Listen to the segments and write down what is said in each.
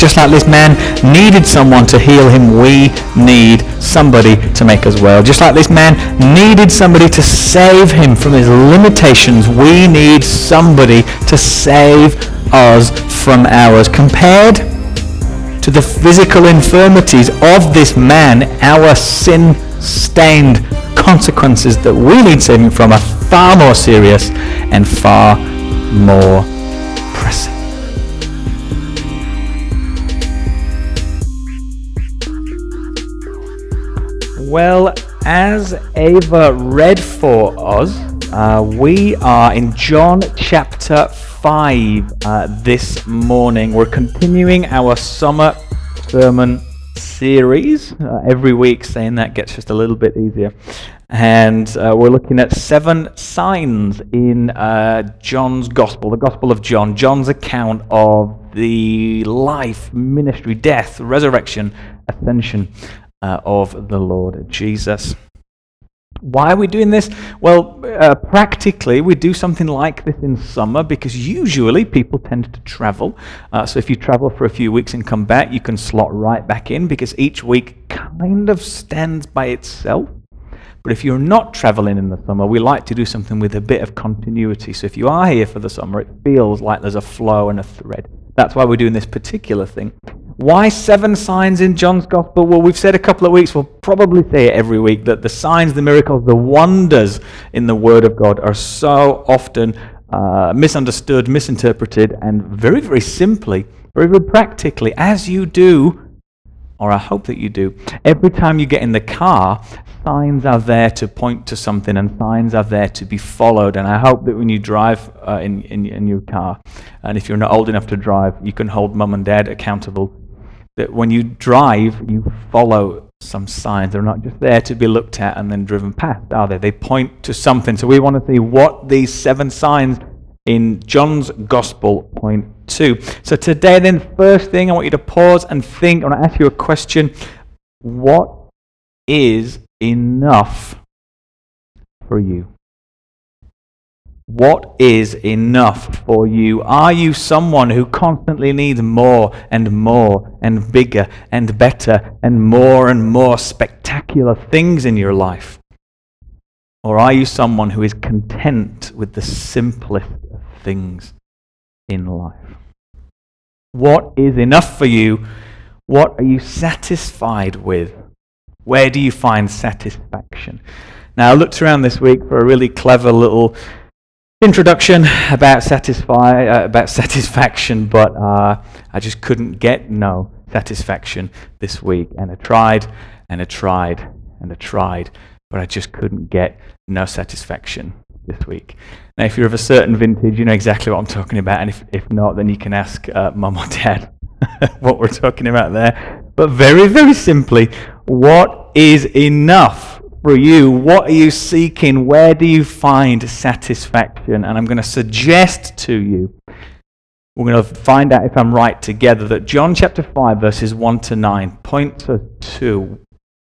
Just like this man needed someone to heal him, we need somebody to make us well. Just like this man needed somebody to save him from his limitations, we need somebody to save us from ours. Compared to the physical infirmities of this man, our sin-stained consequences that we need saving from are far more serious and far more Well, as Ava read for us, uh, we are in John chapter 5 uh, this morning. We're continuing our summer sermon series. Uh, every week, saying that gets just a little bit easier. And uh, we're looking at seven signs in uh, John's Gospel, the Gospel of John, John's account of the life, ministry, death, resurrection, ascension uh, of the Lord Jesus. Why are we doing this? Well, uh, practically, we do something like this in summer because usually people tend to travel. Uh, so if you travel for a few weeks and come back, you can slot right back in because each week kind of stands by itself. But if you're not traveling in the summer, we like to do something with a bit of continuity. So if you are here for the summer, it feels like there's a flow and a thread. That's why we're doing this particular thing. Why seven signs in John's Gospel? Well, we've said a couple of weeks, we'll probably say it every week, that the signs, the miracles, the wonders in the Word of God are so often uh, misunderstood, misinterpreted, and very, very simply, very, very practically, as you do, or I hope that you do, every time you get in the car, signs are there to point to something and signs are there to be followed. And I hope that when you drive uh, in, in, in your car, and if you're not old enough to drive, you can hold mum and dad accountable. That when you drive, you follow some signs. They're not just there to be looked at and then driven past, are they? They point to something. So we want to see what these seven signs in John's Gospel point to. So today, then, first thing, I want you to pause and think. I want to ask you a question. What is enough for you? What is enough for you? Are you someone who constantly needs more and more and bigger and better and more and more spectacular things in your life? Or are you someone who is content with the simplest of things in life? What is enough for you? What are you satisfied with? Where do you find satisfaction? Now, I looked around this week for a really clever little introduction about satisfy uh, about satisfaction, but uh, I just couldn't get no satisfaction this week, and I tried and I tried and I tried, but I just couldn't get no satisfaction this week. Now, if you're of a certain vintage, you know exactly what I'm talking about, and if if not, then you can ask uh, mum or dad what we're talking about there. But very, very simply, what is enough for you? What are you seeking? Where do you find satisfaction? And I'm going to suggest to you, we're going to find out if I'm right together, that John chapter 5, verses 1 to 9 points to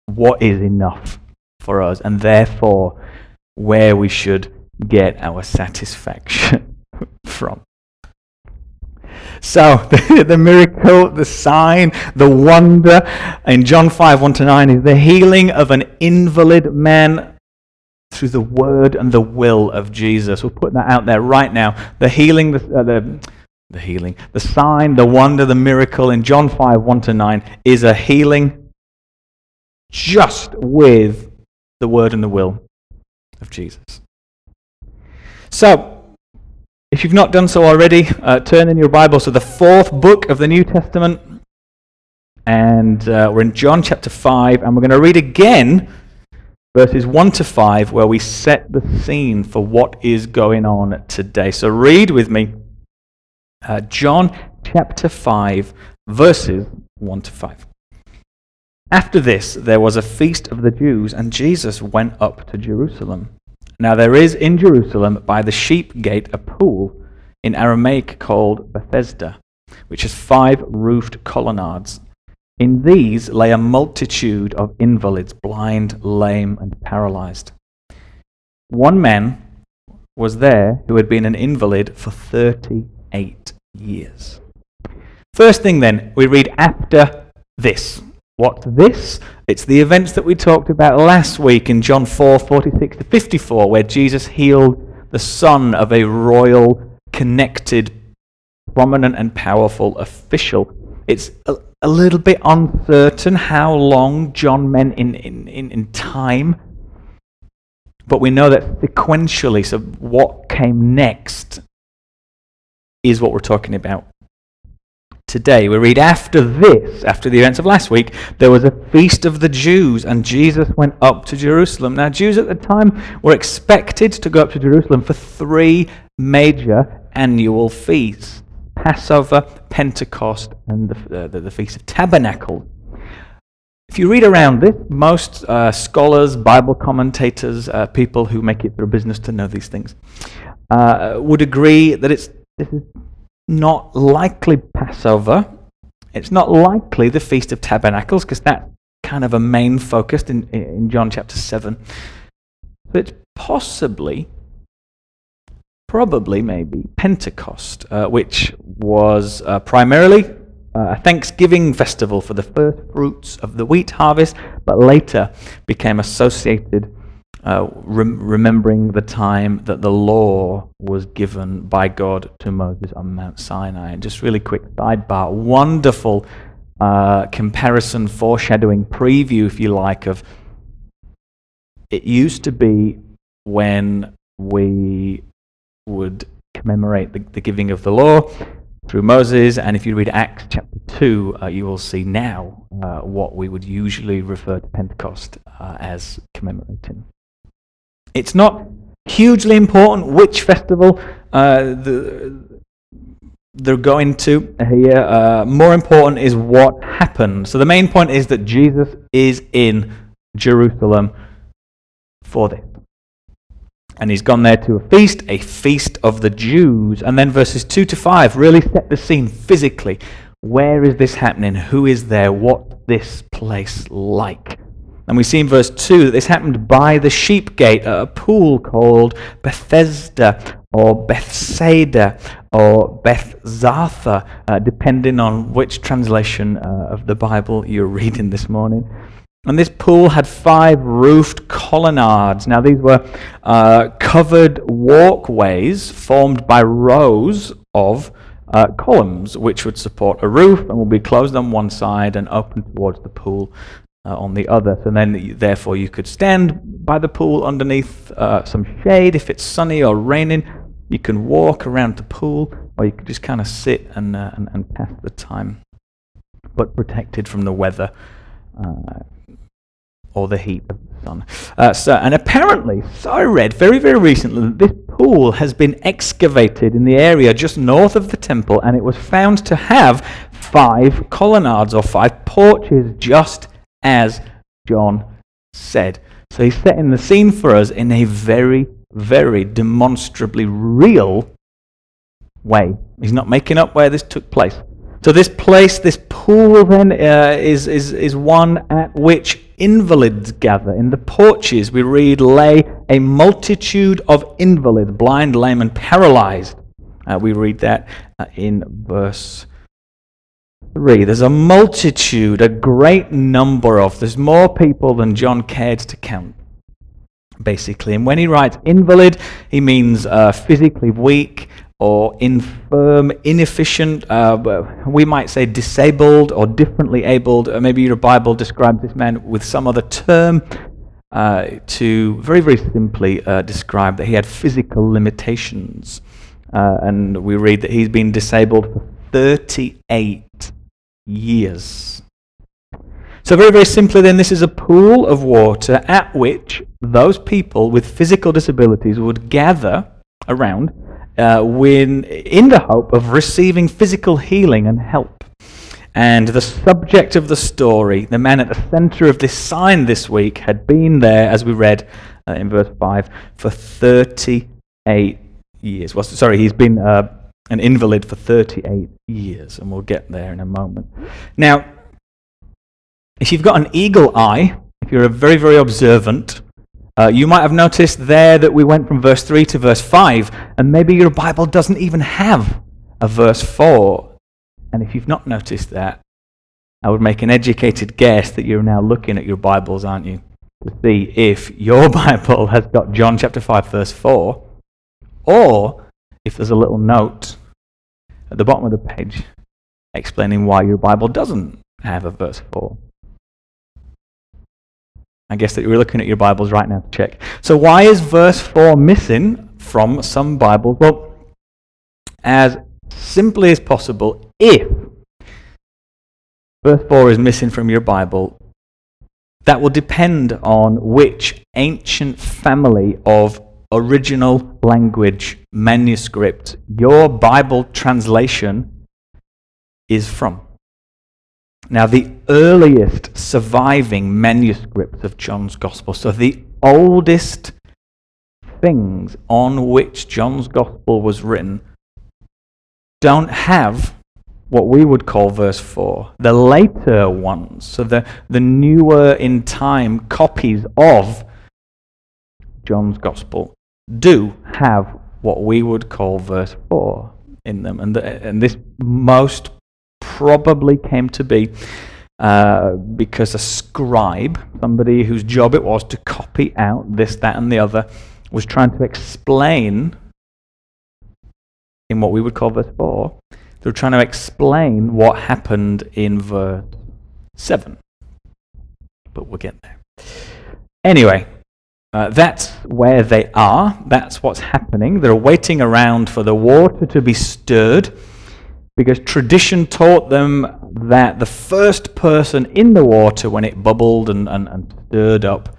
what is enough for us, and therefore where we should get our satisfaction from. So, the, the, miracle, the sign, the wonder in John 5 1 to 9 is the healing of an invalid man through the word and the will of Jesus. We'll put that out there right now. The healing, the, uh, the, the healing, the sign, the wonder, the miracle in John 5 1 to 9 is a healing just with the word and the will of Jesus. So, if you've not done so already, uh, turn in your Bibles to the fourth book of the New Testament. And uh, we're in John chapter 5, and we're going to read again verses 1 to 5, where we set the scene for what is going on today. So read with me uh, John chapter 5, verses 1 to 5. After this, there was a feast of the Jews, and Jesus went up to Jerusalem. Now there is in Jerusalem by the sheep gate a pool in Aramaic called Bethesda, which has five roofed colonnades. In these lay a multitude of invalids, blind, lame, and paralyzed. One man was there who had been an invalid for 38 years. First thing then, we read after this. What's this? It's the events that we talked about last week in John 4 46 to 54, where Jesus healed the son of a royal, connected, prominent, and powerful official. It's a, a little bit uncertain how long John meant in, in, in, in time, but we know that sequentially, so what came next is what we're talking about today. We read, After this, after the events of last week, there was a feast of the Jews, and Jesus went up to Jerusalem. Now, Jews at the time were expected to go up to Jerusalem for three major annual feasts Passover, Pentecost, and the, uh, the, the Feast of Tabernacles. If you read around this, most uh, scholars, Bible commentators, uh, people who make it their business to know these things, uh, would agree that it's this is not likely Passover. It's not likely the Feast of Tabernacles because that's kind of a main focus in, in John chapter 7. But possibly, probably, maybe Pentecost, uh, which was uh, primarily uh, a Thanksgiving festival for the first fruits of the wheat harvest, but later became associated uh, rem- remembering the time that the law was given by God to Moses on Mount Sinai. And just really quick sidebar wonderful uh, comparison, foreshadowing, preview, if you like, of it used to be when we would commemorate the, the giving of the law through Moses. And if you read Acts chapter 2, uh, you will see now uh, what we would usually refer to Pentecost uh, as commemorating. It's not hugely important which festival uh, the, they're going to here. Uh, more important is what happened. So the main point is that Jesus is in Jerusalem for this. And he's gone there to a feast, a feast of the Jews. And then verses 2 to 5 really set the scene physically. Where is this happening? Who is there? What this place like? And we see in verse 2 that this happened by the sheep gate at a pool called Bethesda or Bethsaida or Bethzatha, uh, depending on which translation uh, of the Bible you're reading this morning. And this pool had five roofed colonnades. Now, these were uh, covered walkways formed by rows of uh, columns, which would support a roof and would be closed on one side and open towards the pool uh, on the other. So then, therefore, you could stand by the pool underneath uh, some shade if it's sunny or raining. You can walk around the pool, or you could just kind of sit and, uh, and, and pass the time, but protected from the weather uh, or the heat of the sun. Uh, so, and apparently, so I read very, very recently that this pool has been excavated in the area just north of the temple, and it was found to have five colonnades or five porches just as John said. So he's setting the scene for us in a very, very demonstrably real way. He's not making up where this took place. So this place, this pool, then uh, is, is, is one at which invalids gather. In the porches, we read, lay a multitude of invalids, blind, lame, and paralyzed. Uh, we read that uh, in verse 3. There's a multitude, a great number of, there's more people than John cared to count, basically. And when he writes invalid, he means uh, physically weak or infirm, inefficient. Uh, we might say disabled or differently abled. Uh, maybe your Bible describes this man with some other term. Uh, to very, very simply uh, describe that he had physical limitations. Uh, and we read that he's been disabled for 38 years. So, very, very simply, then, this is a pool of water at which those people with physical disabilities would gather around uh, when, in the hope of receiving physical healing and help. And the subject of the story, the man at the center of this sign this week, had been there, as we read uh, in verse 5, for 38 years. Well, sorry, he's been uh, an invalid for 38 years, and we'll get there in a moment. Now, if you've got an eagle eye, if you're a very, very observant, uh, you might have noticed there that we went from verse 3 to verse 5, and maybe your Bible doesn't even have a verse 4. And if you've not noticed that, I would make an educated guess that you're now looking at your Bibles, aren't you? To see if your Bible has got John chapter 5, verse 4, or if there's a little note at the bottom of the page explaining why your Bible doesn't have a verse 4. I guess that you're looking at your Bibles right now to check. So, why is verse 4 missing from some Bibles? Well, as simply as possible, if verse 4 is missing from your Bible, that will depend on which ancient family of original language manuscript your Bible translation is from. Now, the earliest surviving manuscripts of John's Gospel, so the oldest things on which John's Gospel was written, don't have what we would call verse 4. The later ones, so the, the newer in time copies of John's Gospel, do have what we would call verse 4 in them. And, the, and this most probably came to be uh, because a scribe, somebody whose job it was to copy out this, that, and the other, was trying to explain in what we would call verse 4. They were trying to explain what happened in verse 7. But we'll get there. Anyway, uh, that's where they are. That's what's happening. They're waiting around for the water to be stirred because tradition taught them that the first person in the water, when it bubbled and, and, and stirred up,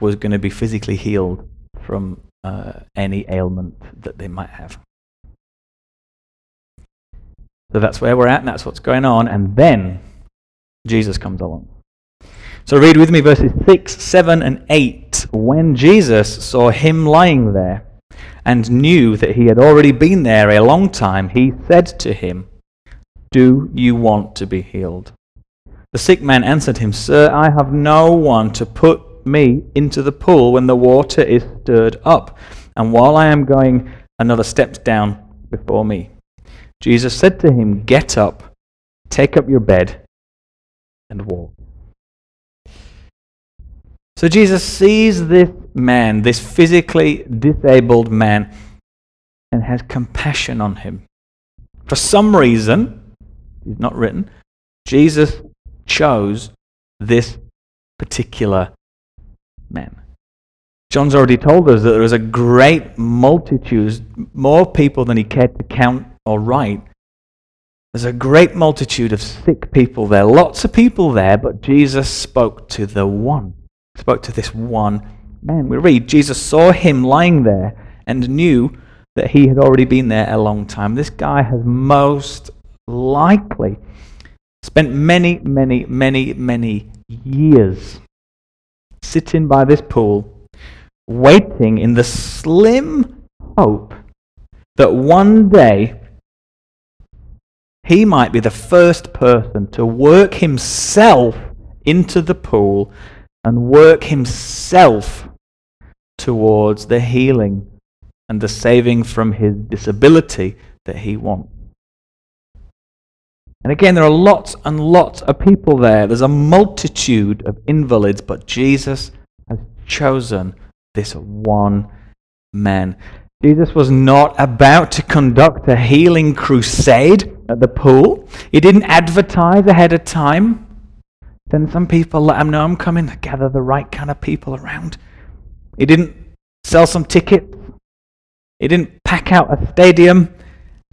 was going to be physically healed from uh, any ailment that they might have. So that's where we're at, and that's what's going on. And then Jesus comes along. So read with me verses 6, 7, and 8. When Jesus saw him lying there, and knew that he had already been there a long time, he said to him, Do you want to be healed? The sick man answered him, Sir, I have no one to put me into the pool when the water is stirred up, and while I am going, another steps down before me. Jesus said to him, Get up, take up your bed, and walk. So Jesus sees this man, this physically disabled man, and has compassion on him. For some reason, it's not written, Jesus chose this particular man. John's already told us that there was a great multitude, more people than he cared to count or write. There's a great multitude of sick people there, lots of people there, but Jesus spoke to the one spoke to this one man. We read, Jesus saw him lying there and knew that he had already been there a long time. This guy has most likely spent many, many, many, many years sitting by this pool, waiting in the slim hope that one day he might be the first person to work himself into the pool and work himself towards the healing and the saving from his disability that he wants. And again, there are lots and lots of people there. There's a multitude of invalids, but Jesus has chosen this one man. Jesus was not about to conduct a healing crusade at the pool. He didn't advertise ahead of time. Then some people let him know I'm coming, to gather the right kind of people around. He didn't sell some tickets. He didn't pack out a stadium.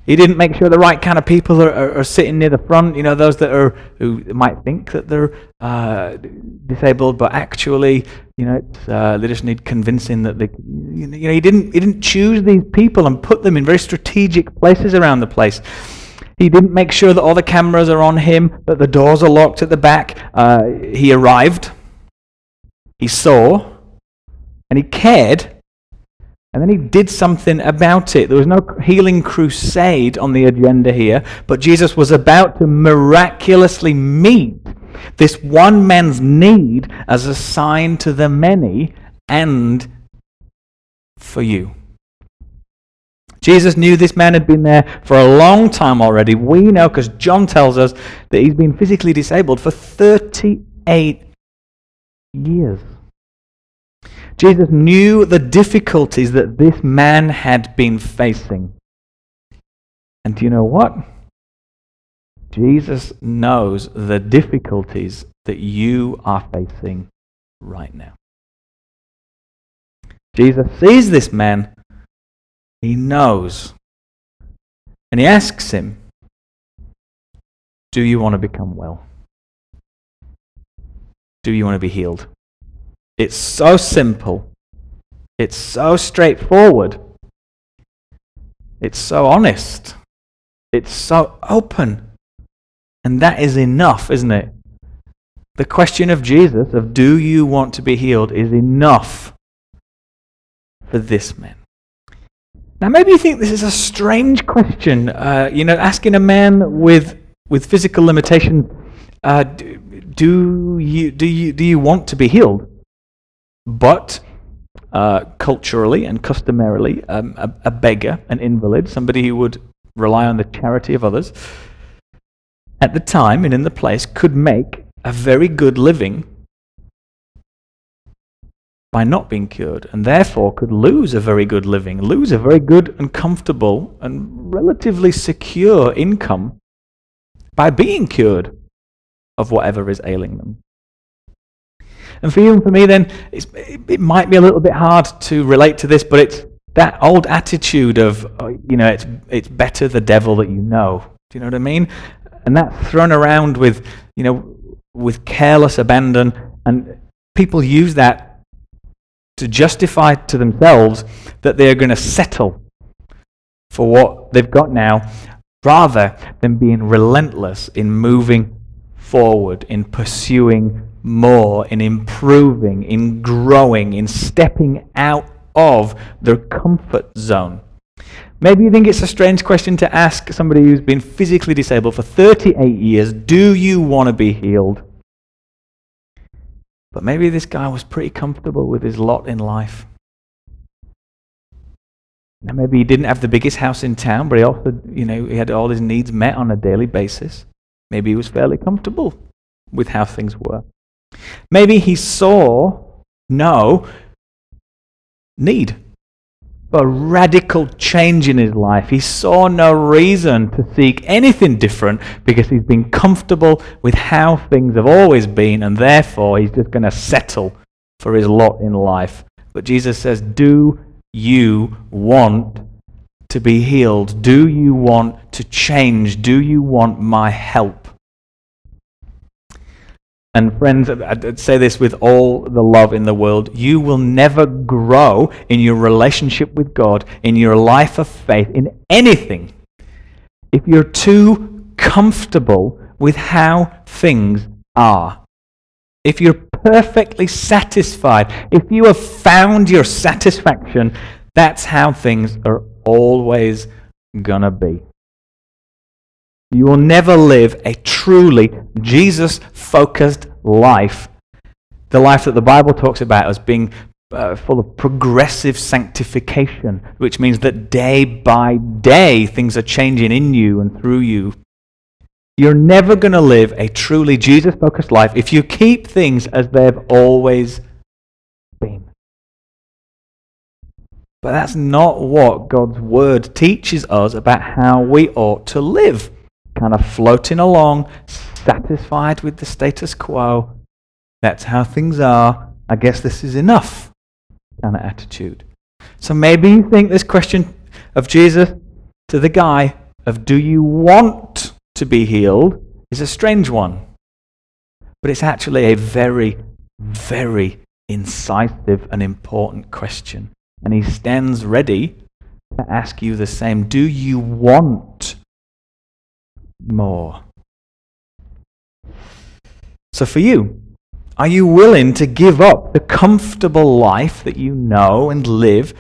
He didn't make sure the right kind of people are, are, are sitting near the front. You know, those that are who might think that they're uh, disabled, but actually, you know, uh, they just need convincing that they. You know, he didn't. He didn't choose these people and put them in very strategic places around the place. He didn't make sure that all the cameras are on him, that the doors are locked at the back. Uh, he arrived, he saw, and he cared, and then he did something about it. There was no healing crusade on the agenda here, but Jesus was about to miraculously meet this one man's need as a sign to the many and for you. Jesus knew this man had been there for a long time already. We know because John tells us that he's been physically disabled for 38 years. Jesus knew the difficulties that this man had been facing. And do you know what? Jesus knows the difficulties that you are facing right now. Jesus sees this man, he knows, and he asks him, Do you want to become well? Do you want to be healed? It's so simple. It's so straightforward. It's so honest. It's so open. And that is enough, isn't it? The question of Jesus, of do you want to be healed, is enough for this man. Now, maybe you think this is a strange question. Uh, you know, asking a man with, with physical limitations, uh, do, you, do, you, do you want to be healed? But uh, culturally and customarily, um, a, a beggar, an invalid, somebody who would rely on the charity of others, at the time and in the place could make a very good living by not being cured, and therefore could lose a very good living, lose a very good and comfortable and relatively secure income by being cured of whatever is ailing them. And for you and for me, then, it might be a little bit hard to relate to this, but it's that old attitude of, uh, you know, it's, it's better the devil that you know. Do you know what I mean? And that's thrown around with, you know, with careless abandon. And people use that to justify to themselves that they are going to settle for what they've got now rather than being relentless in moving forward, in pursuing more, in improving, in growing, in stepping out of their comfort zone. Maybe you think it's a strange question to ask somebody who's been physically disabled for 38 years do you want to be healed? But maybe this guy was pretty comfortable with his lot in life. Now, maybe he didn't have the biggest house in town, but he also, you know, he had all his needs met on a daily basis. Maybe he was fairly comfortable with how things were. Maybe he saw no need a radical change in his life. He saw no reason to seek anything different because he's been comfortable with how things have always been, and therefore he's just going to settle for his lot in life. But Jesus says, Do you want to be healed? Do you want to change? Do you want my help? And friends, I'd say this with all the love in the world. You will never grow in your relationship with God, in your life of faith, in anything, if you're too comfortable with how things are. If you're perfectly satisfied, if you have found your satisfaction, that's how things are always going to be. You will never live a truly Jesus focused life. The life that the Bible talks about as being uh, full of progressive sanctification, which means that day by day things are changing in you and through you. You're never going to live a truly Jesus focused life if you keep things as they've always been. But that's not what God's Word teaches us about how we ought to live kind of floating along, satisfied with the status quo. That's how things are. I guess this is enough kind of attitude. So maybe you think this question of Jesus to the guy of do you want to be healed is a strange one. But it's actually a very, very incisive and important question. And he stands ready to ask you the same. Do you want more. So, for you, are you willing to give up the comfortable life that you know and live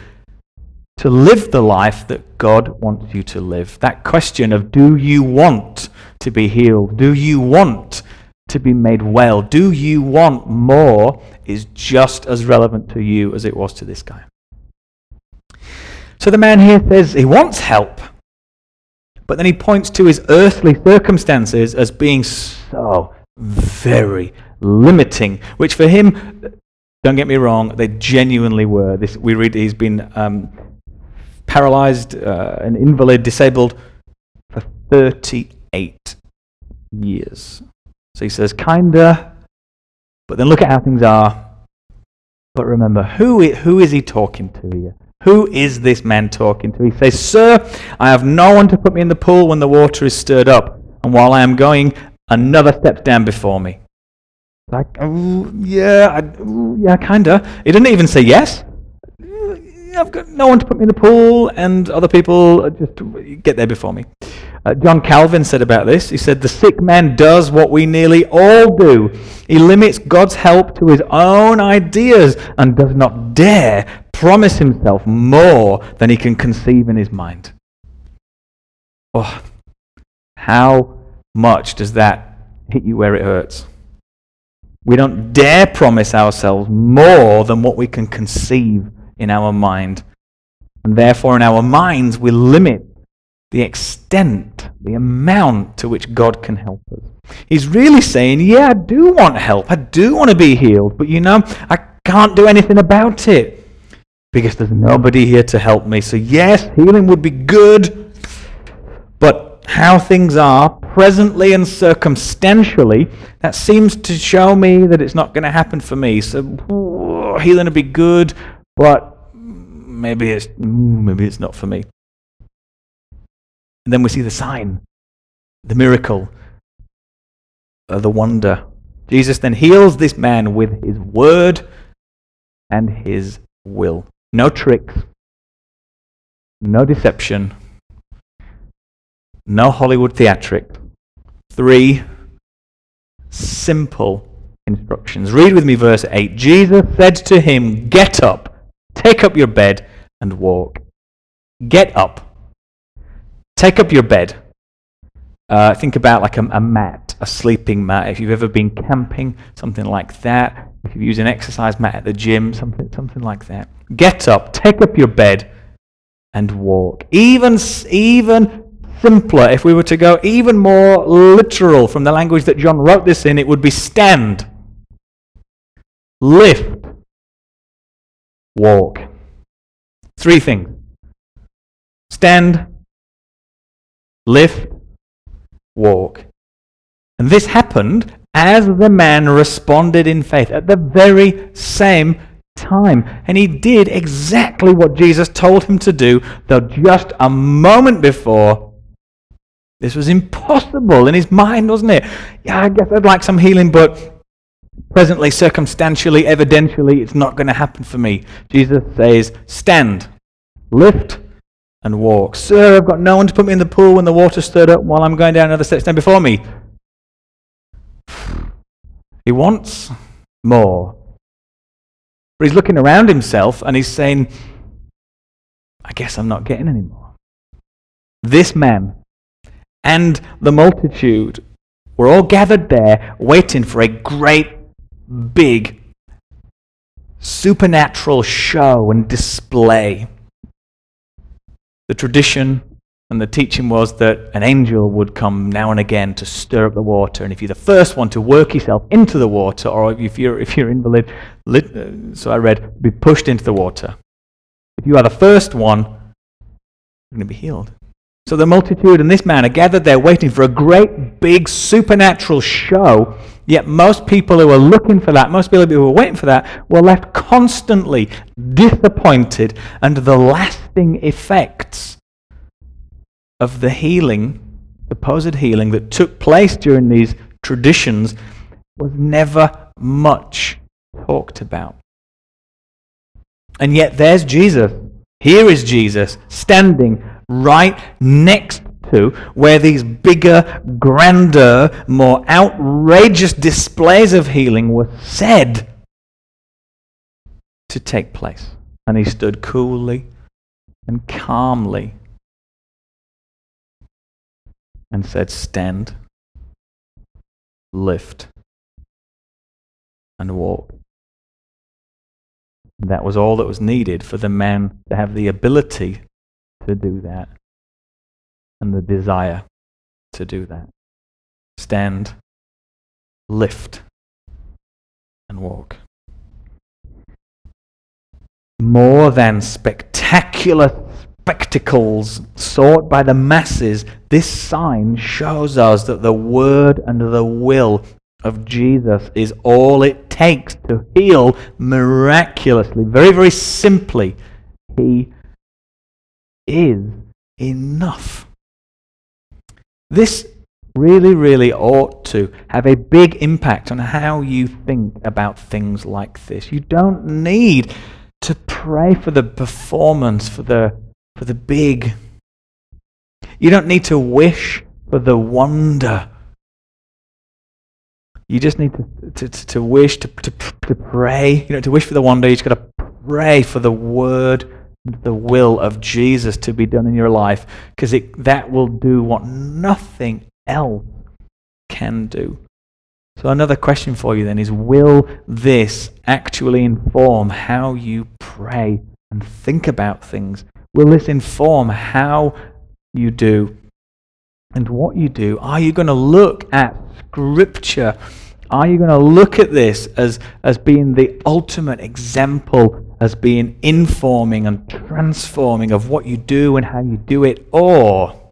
to live the life that God wants you to live? That question of do you want to be healed? Do you want to be made well? Do you want more? is just as relevant to you as it was to this guy. So the man here says he wants help. But then he points to his earthly circumstances as being so very limiting, which for him, don't get me wrong, they genuinely were. This, we read he's been um, paralyzed, uh, an invalid, disabled for 38 years. So he says, kinda, but then look at how things are. But remember, who, who is he talking to here? Who is this man talking to? He says, Sir, I have no one to put me in the pool when the water is stirred up, and while I am going, another steps down before me. Like, oh, yeah, I, ooh, yeah, kinda. He didn't even say yes. I've got no one to put me in the pool, and other people just get there before me. Uh, John Calvin said about this, he said, The sick man does what we nearly all do. He limits God's help to his own ideas and does not dare promise himself more than he can conceive in his mind. Oh, how much does that hit you where it hurts? We don't dare promise ourselves more than what we can conceive in our mind. And therefore, in our minds, we limit the extent, the amount to which God can help us. He's really saying, Yeah, I do want help. I do want to be healed. But you know, I can't do anything about it because there's nobody here to help me. So, yes, healing would be good. But how things are presently and circumstantially, that seems to show me that it's not going to happen for me. So, healing would be good, but maybe it's maybe it's not for me. And then we see the sign, the miracle, uh, the wonder. Jesus then heals this man with his word and his will. No tricks, no deception, no Hollywood theatric. Three simple instructions. Read with me verse 8. Jesus said to him, Get up, take up your bed, and walk. Get up. Take up your bed. Uh, think about like a, a, mat, a sleeping mat. If you've ever been camping, something like that. If you use an exercise mat at the gym, something, something like that. Get up, take up your bed, and walk. Even, even simpler, if we were to go even more literal from the language that John wrote this in, it would be stand, lift, walk. Three things stand, lift, walk. And this happened as the man responded in faith at the very same time. And he did exactly what Jesus told him to do, though just a moment before, this was impossible in his mind, wasn't it? Yeah, I guess I'd like some healing, but presently, circumstantially, evidentially, it's not going to happen for me. Jesus says, Stand, lift, and walk. Sir, I've got no one to put me in the pool when the water stirred up while I'm going down another step. Stand before me. He wants more. But he's looking around himself and he's saying, I guess I'm not getting any more. This man and the multitude were all gathered there waiting for a great, big, supernatural show and display. The tradition and the teaching was that an angel would come now and again to stir up the water, and if you're the first one to work yourself into the water, or if you're if you're invalid, lit, uh, so I read, be pushed into the water. If you are the first one, you're going to be healed. So the multitude and this man are gathered there waiting for a great big supernatural show. Yet most people who were looking for that, most people who were waiting for that, were left constantly disappointed under the lasting effects of the healing, the supposed healing that took place during these traditions was never much talked about. And yet there's Jesus. Here is Jesus standing right next to where these bigger, grander, more outrageous displays of healing were said to take place. And he stood coolly and calmly and said, Stand, lift, and walk. And that was all that was needed for the man to have the ability to do that and the desire to do that. Stand, lift, and walk. More than spectacular spectacles sought by the masses, this sign shows us that the word and the will of Jesus is all it takes to heal miraculously. Very, very simply, He is enough. This really, really ought to have a big impact on how you think about things like this. You don't need to pray for the performance, for the, for the big. You don't need to wish for the wonder. You just need to, to, to, wish, to, to, to pray. You know, to wish for the wonder, you just got to pray for the word the will of Jesus to be done in your life because that will do what nothing else can do. So, another question for you then is Will this actually inform how you pray and think about things? Will this inform how you do and what you do? Are you going to look at Scripture? Are you going to look at this as, as being the ultimate example as being informing and transforming of what you do and how you do it? Or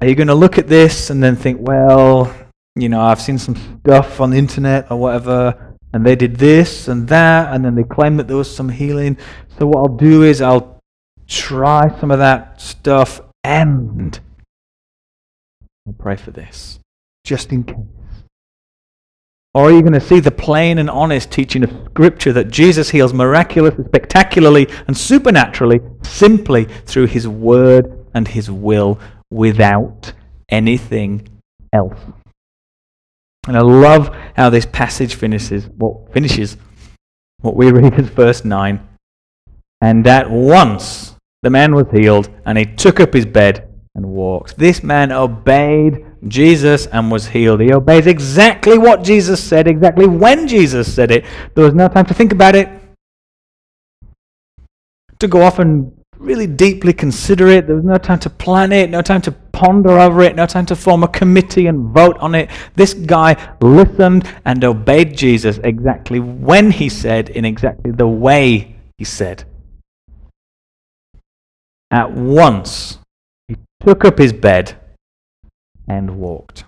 are you going to look at this and then think, well, you know, I've seen some stuff on the internet or whatever, and they did this and that, and then they claim that there was some healing. So what I'll do is I'll try some of that stuff and I'll pray for this, just in case. Or are you going to see the plain and honest teaching of Scripture that Jesus heals miraculously, spectacularly, and supernaturally simply through His Word and His will without anything else? And I love how this passage finishes what finishes what we read as verse 9. And at once the man was healed, and he took up his bed and walked. This man obeyed Jesus and was healed. He obeys exactly what Jesus said, exactly when Jesus said it. There was no time to think about it, to go off and really deeply consider it. There was no time to plan it, no time to ponder over it, no time to form a committee and vote on it. This guy listened and obeyed Jesus exactly when he said, in exactly the way he said. At once, he took up his bed and walked.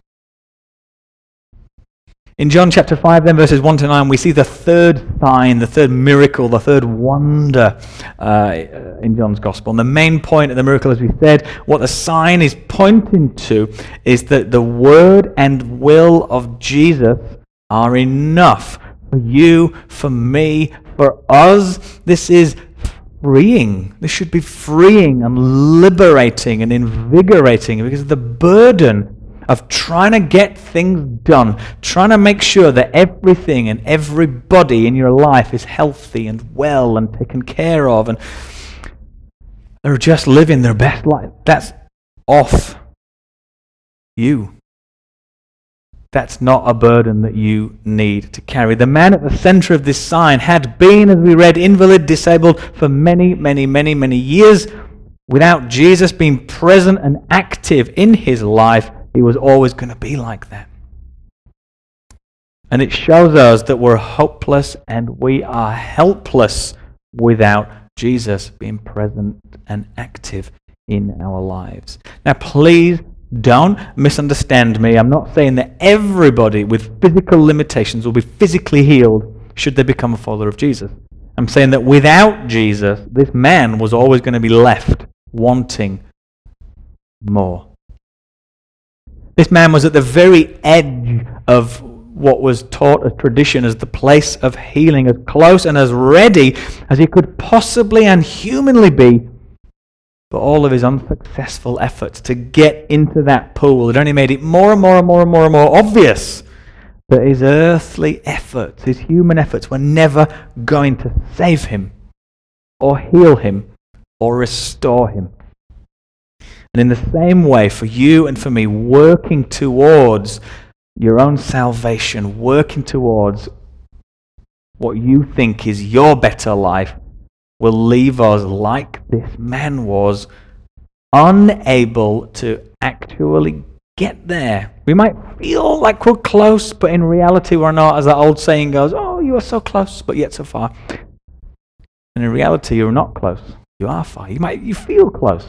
In John chapter 5, then verses 1 to 9, we see the third sign, the third miracle, the third wonder uh, in John's gospel. And the main point of the miracle, as we said, what the sign is pointing to is that the word and will of Jesus are enough for you, for me, for us. This is freeing. This should be freeing and liberating and invigorating because the burden of trying to get things done, trying to make sure that everything and everybody in your life is healthy and well and taken care of and they're just living their best life. That's off you. That's not a burden that you need to carry. The man at the center of this sign had been, as we read, invalid, disabled for many, many, many, many years. Without Jesus being present and active in his life, he was always going to be like that. And it shows us that we're hopeless and we are helpless without Jesus being present and active in our lives. Now, please don't misunderstand me. I'm not saying that everybody with physical limitations will be physically healed should they become a follower of Jesus. I'm saying that without Jesus, this man was always going to be left wanting more. This man was at the very edge of what was taught as tradition as the place of healing, as close and as ready as he could possibly and humanly be but all of his unsuccessful efforts to get into that pool had only made it more and more and more and more and more obvious that his earthly efforts, his human efforts, were never going to save him or heal him or restore him. And in the same way, for you and for me, working towards your own salvation, working towards what you think is your better life, will leave us like this man was, unable to actually get there. We might feel like we're close, but in reality we're not. As that old saying goes, oh, you are so close, but yet so far. And in reality, you're not close. You are far. You might you feel close.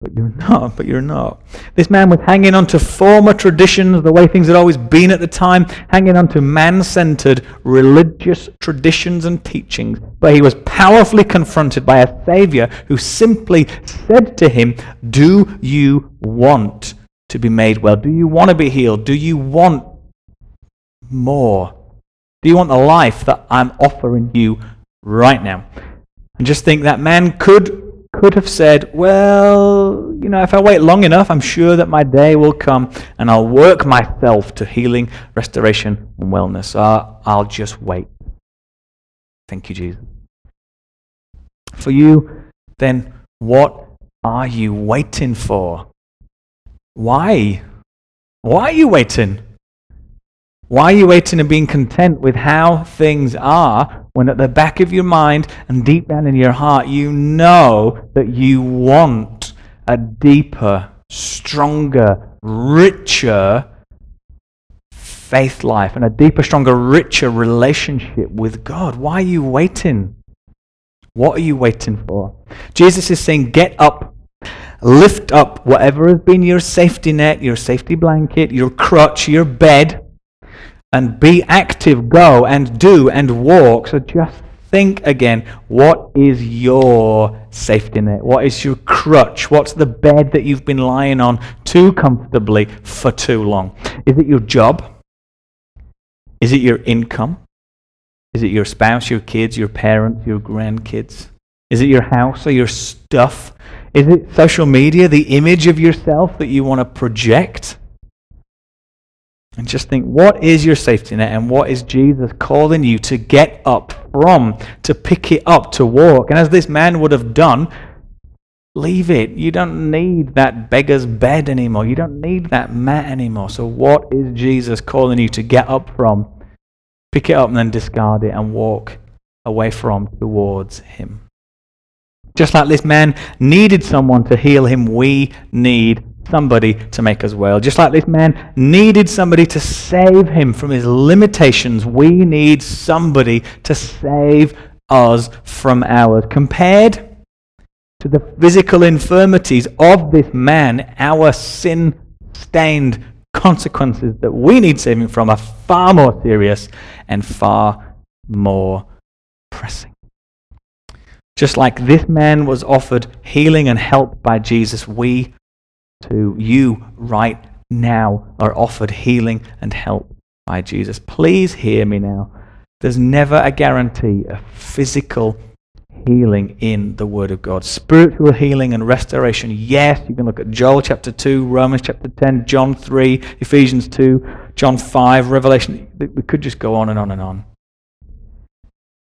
But you're not, but you're not. This man was hanging on to former traditions, the way things had always been at the time, hanging on to man centered religious traditions and teachings. But he was powerfully confronted by a Savior who simply said to him, Do you want to be made well? Do you want to be healed? Do you want more? Do you want the life that I'm offering you right now? And just think that man could could have said, Well, you know, if I wait long enough, I'm sure that my day will come and I'll work myself to healing, restoration, and wellness. Uh, I'll just wait. Thank you, Jesus. For you, then, what are you waiting for? Why? Why are you waiting? Why are you waiting and being content with how things are when at the back of your mind and deep down in your heart you know that you want a deeper, stronger, richer faith life and a deeper, stronger, richer relationship with God? Why are you waiting? What are you waiting for? Jesus is saying, Get up, lift up whatever has been your safety net, your safety blanket, your crutch, your bed and be active, go and do and walk. So just think again what is your safety net? What is your crutch? What's the bed that you've been lying on too comfortably for too long? Is it your job? Is it your income? Is it your spouse, your kids, your parents, your grandkids? Is it your house or your stuff? Is it social media, the image of yourself that you want to project? And just think, what is your safety net and what is Jesus calling you to get up from, to pick it up, to walk? And as this man would have done, leave it. You don't need that beggar's bed anymore. You don't need that mat anymore. So, what is Jesus calling you to get up from? Pick it up and then discard it and walk away from towards Him. Just like this man needed someone to heal him, we need somebody to make us well. Just like this man needed somebody to save him from his limitations, we need somebody to save us from ours. Compared to the physical infirmities of this man, our sin stained consequences that we need saving from are far more serious and far more pressing. Just like this man was offered healing and help by Jesus, we to you right now are offered healing and help by Jesus. Please hear me now. There's never a guarantee of physical healing in the Word of God. Spiritual healing and restoration, yes, you can look at Joel chapter 2, Romans chapter 10, John 3, Ephesians 2, John 5, Revelation. We could just go on and on and on.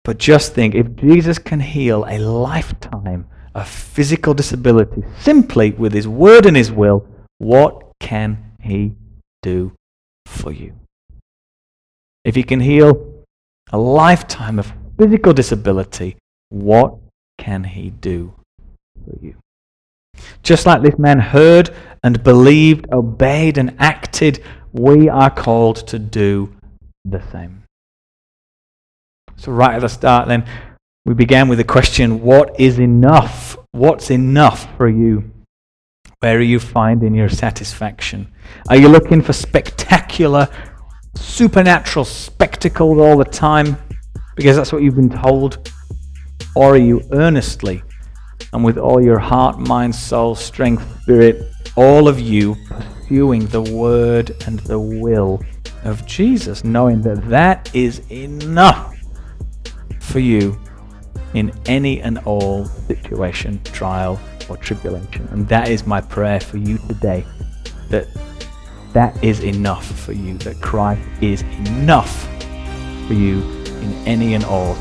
But just think if Jesus can heal a lifetime a physical disability simply with His word and His will, what can He do for you? If He can heal a lifetime of physical disability, what can He do for you? Just like this man heard and believed, obeyed and acted, we are called to do the same. So, right at the start, then, we began with the question what is enough? What's enough for you? Where are you finding your satisfaction? Are you looking for spectacular, supernatural spectacles all the time because that's what you've been told? Or are you earnestly and with all your heart, mind, soul, strength, spirit, all of you pursuing the word and the will of Jesus, knowing that that is enough for you in any and all situation, trial, or tribulation. And that is my prayer for you today that that is enough for you, that Christ is enough for you in any and all.